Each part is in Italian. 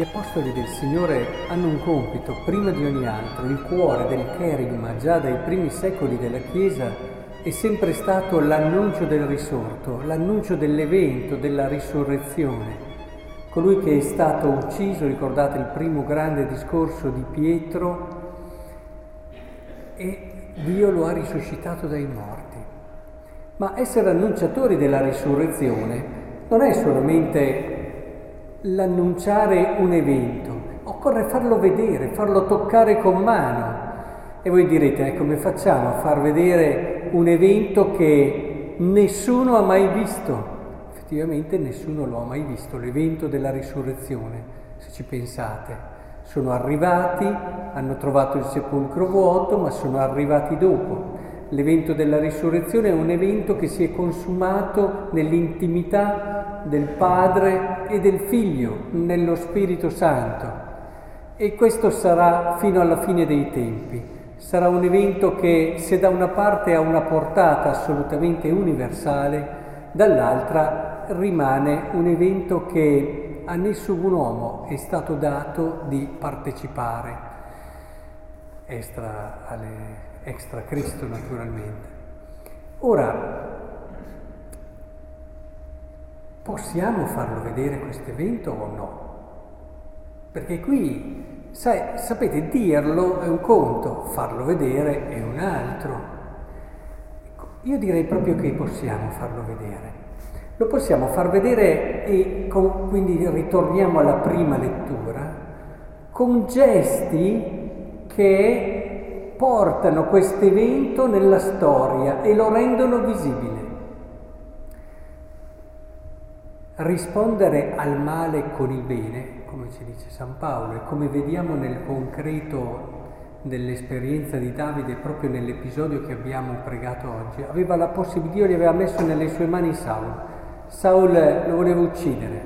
apostoli del Signore hanno un compito, prima di ogni altro, il cuore del cherigma già dai primi secoli della Chiesa è sempre stato l'annuncio del risorto, l'annuncio dell'evento, della risurrezione. Colui che è stato ucciso, ricordate il primo grande discorso di Pietro, e Dio lo ha risuscitato dai morti. Ma essere annunciatori della risurrezione non è solamente l'annunciare un evento, occorre farlo vedere, farlo toccare con mano. E voi direte, eh, come facciamo a far vedere un evento che nessuno ha mai visto? Effettivamente nessuno lo ha mai visto, l'evento della risurrezione, se ci pensate. Sono arrivati, hanno trovato il sepolcro vuoto, ma sono arrivati dopo. L'evento della risurrezione è un evento che si è consumato nell'intimità del Padre e del Figlio, nello Spirito Santo. E questo sarà fino alla fine dei tempi. Sarà un evento che se da una parte ha una portata assolutamente universale, dall'altra rimane un evento che a nessun uomo è stato dato di partecipare, extra alle extra Cristo naturalmente. Ora, possiamo farlo vedere questo evento o no? Perché qui, sai, sapete, dirlo è un conto, farlo vedere è un altro. Ecco, io direi proprio che possiamo farlo vedere. Lo possiamo far vedere e con, quindi ritorniamo alla prima lettura con gesti che portano questo evento nella storia e lo rendono visibile. Rispondere al male con il bene, come ci dice San Paolo, e come vediamo nel concreto dell'esperienza di Davide proprio nell'episodio che abbiamo pregato oggi, aveva la possibilità, Dio gli aveva messo nelle sue mani Saul. Saul lo voleva uccidere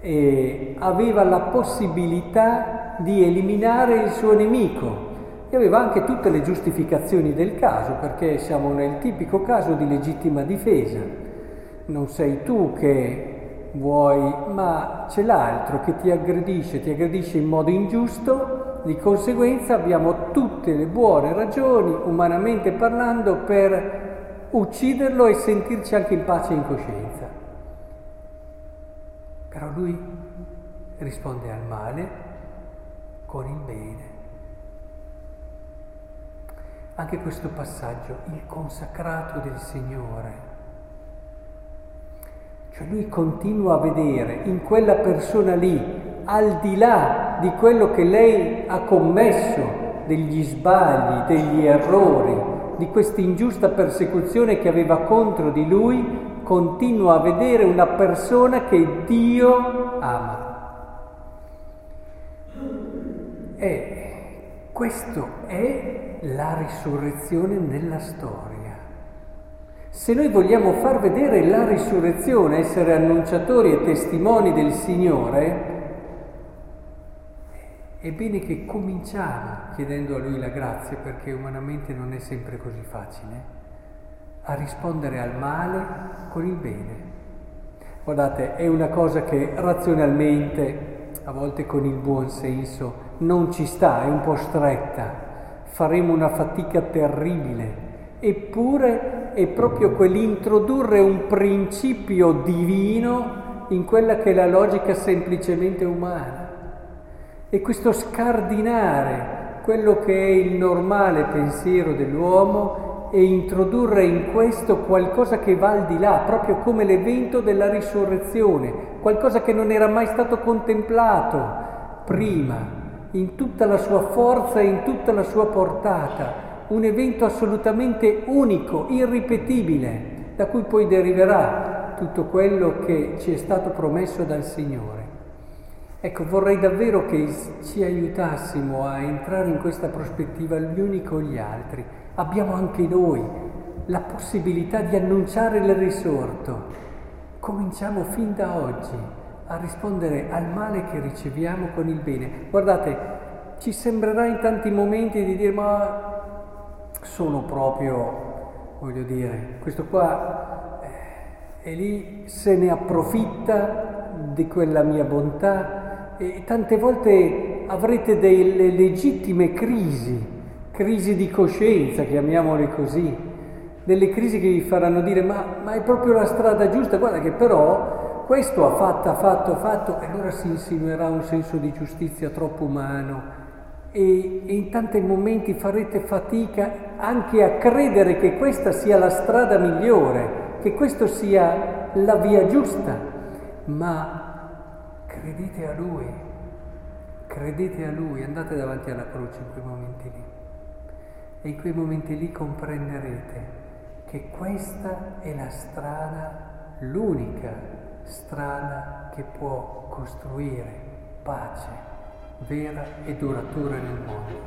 e aveva la possibilità di eliminare il suo nemico, e aveva anche tutte le giustificazioni del caso, perché siamo nel tipico caso di legittima difesa. Non sei tu che vuoi, ma c'è l'altro che ti aggredisce, ti aggredisce in modo ingiusto, di conseguenza abbiamo tutte le buone ragioni, umanamente parlando, per ucciderlo e sentirci anche in pace e in coscienza. Però lui risponde al male con il bene. Anche questo passaggio, il consacrato del Signore. Cioè lui continua a vedere in quella persona lì, al di là di quello che lei ha commesso, degli sbagli, degli errori, di questa ingiusta persecuzione che aveva contro di lui, continua a vedere una persona che Dio ama. E questo è la risurrezione nella storia. Se noi vogliamo far vedere la risurrezione, essere annunciatori e testimoni del Signore, è bene che cominciamo chiedendo a Lui la grazia, perché umanamente non è sempre così facile, a rispondere al male con il bene. Guardate, è una cosa che razionalmente, a volte con il buon senso, non ci sta, è un po' stretta faremo una fatica terribile. Eppure è proprio quell'introdurre un principio divino in quella che è la logica semplicemente umana. E questo scardinare quello che è il normale pensiero dell'uomo e introdurre in questo qualcosa che va al di là, proprio come l'evento della risurrezione, qualcosa che non era mai stato contemplato prima in tutta la sua forza e in tutta la sua portata, un evento assolutamente unico, irripetibile, da cui poi deriverà tutto quello che ci è stato promesso dal Signore. Ecco, vorrei davvero che ci aiutassimo a entrare in questa prospettiva gli uni con gli altri. Abbiamo anche noi la possibilità di annunciare il risorto. Cominciamo fin da oggi a rispondere al male che riceviamo con il bene. Guardate, ci sembrerà in tanti momenti di dire ma sono proprio, voglio dire, questo qua eh, è lì, se ne approfitta di quella mia bontà, e tante volte avrete delle legittime crisi, crisi di coscienza, chiamiamole così, delle crisi che vi faranno dire ma, ma è proprio la strada giusta, guarda che però questo ha fatto, ha fatto, ha fatto, e allora si insinuerà un senso di giustizia troppo umano e, in tanti momenti farete fatica anche a credere che questa sia la strada migliore, che questo sia la via giusta, ma credete a Lui, credete a Lui, andate davanti alla croce in quei momenti lì. E in quei momenti lì comprenderete che questa è la strada, l'unica strada che può costruire pace vera e duratura nel mondo.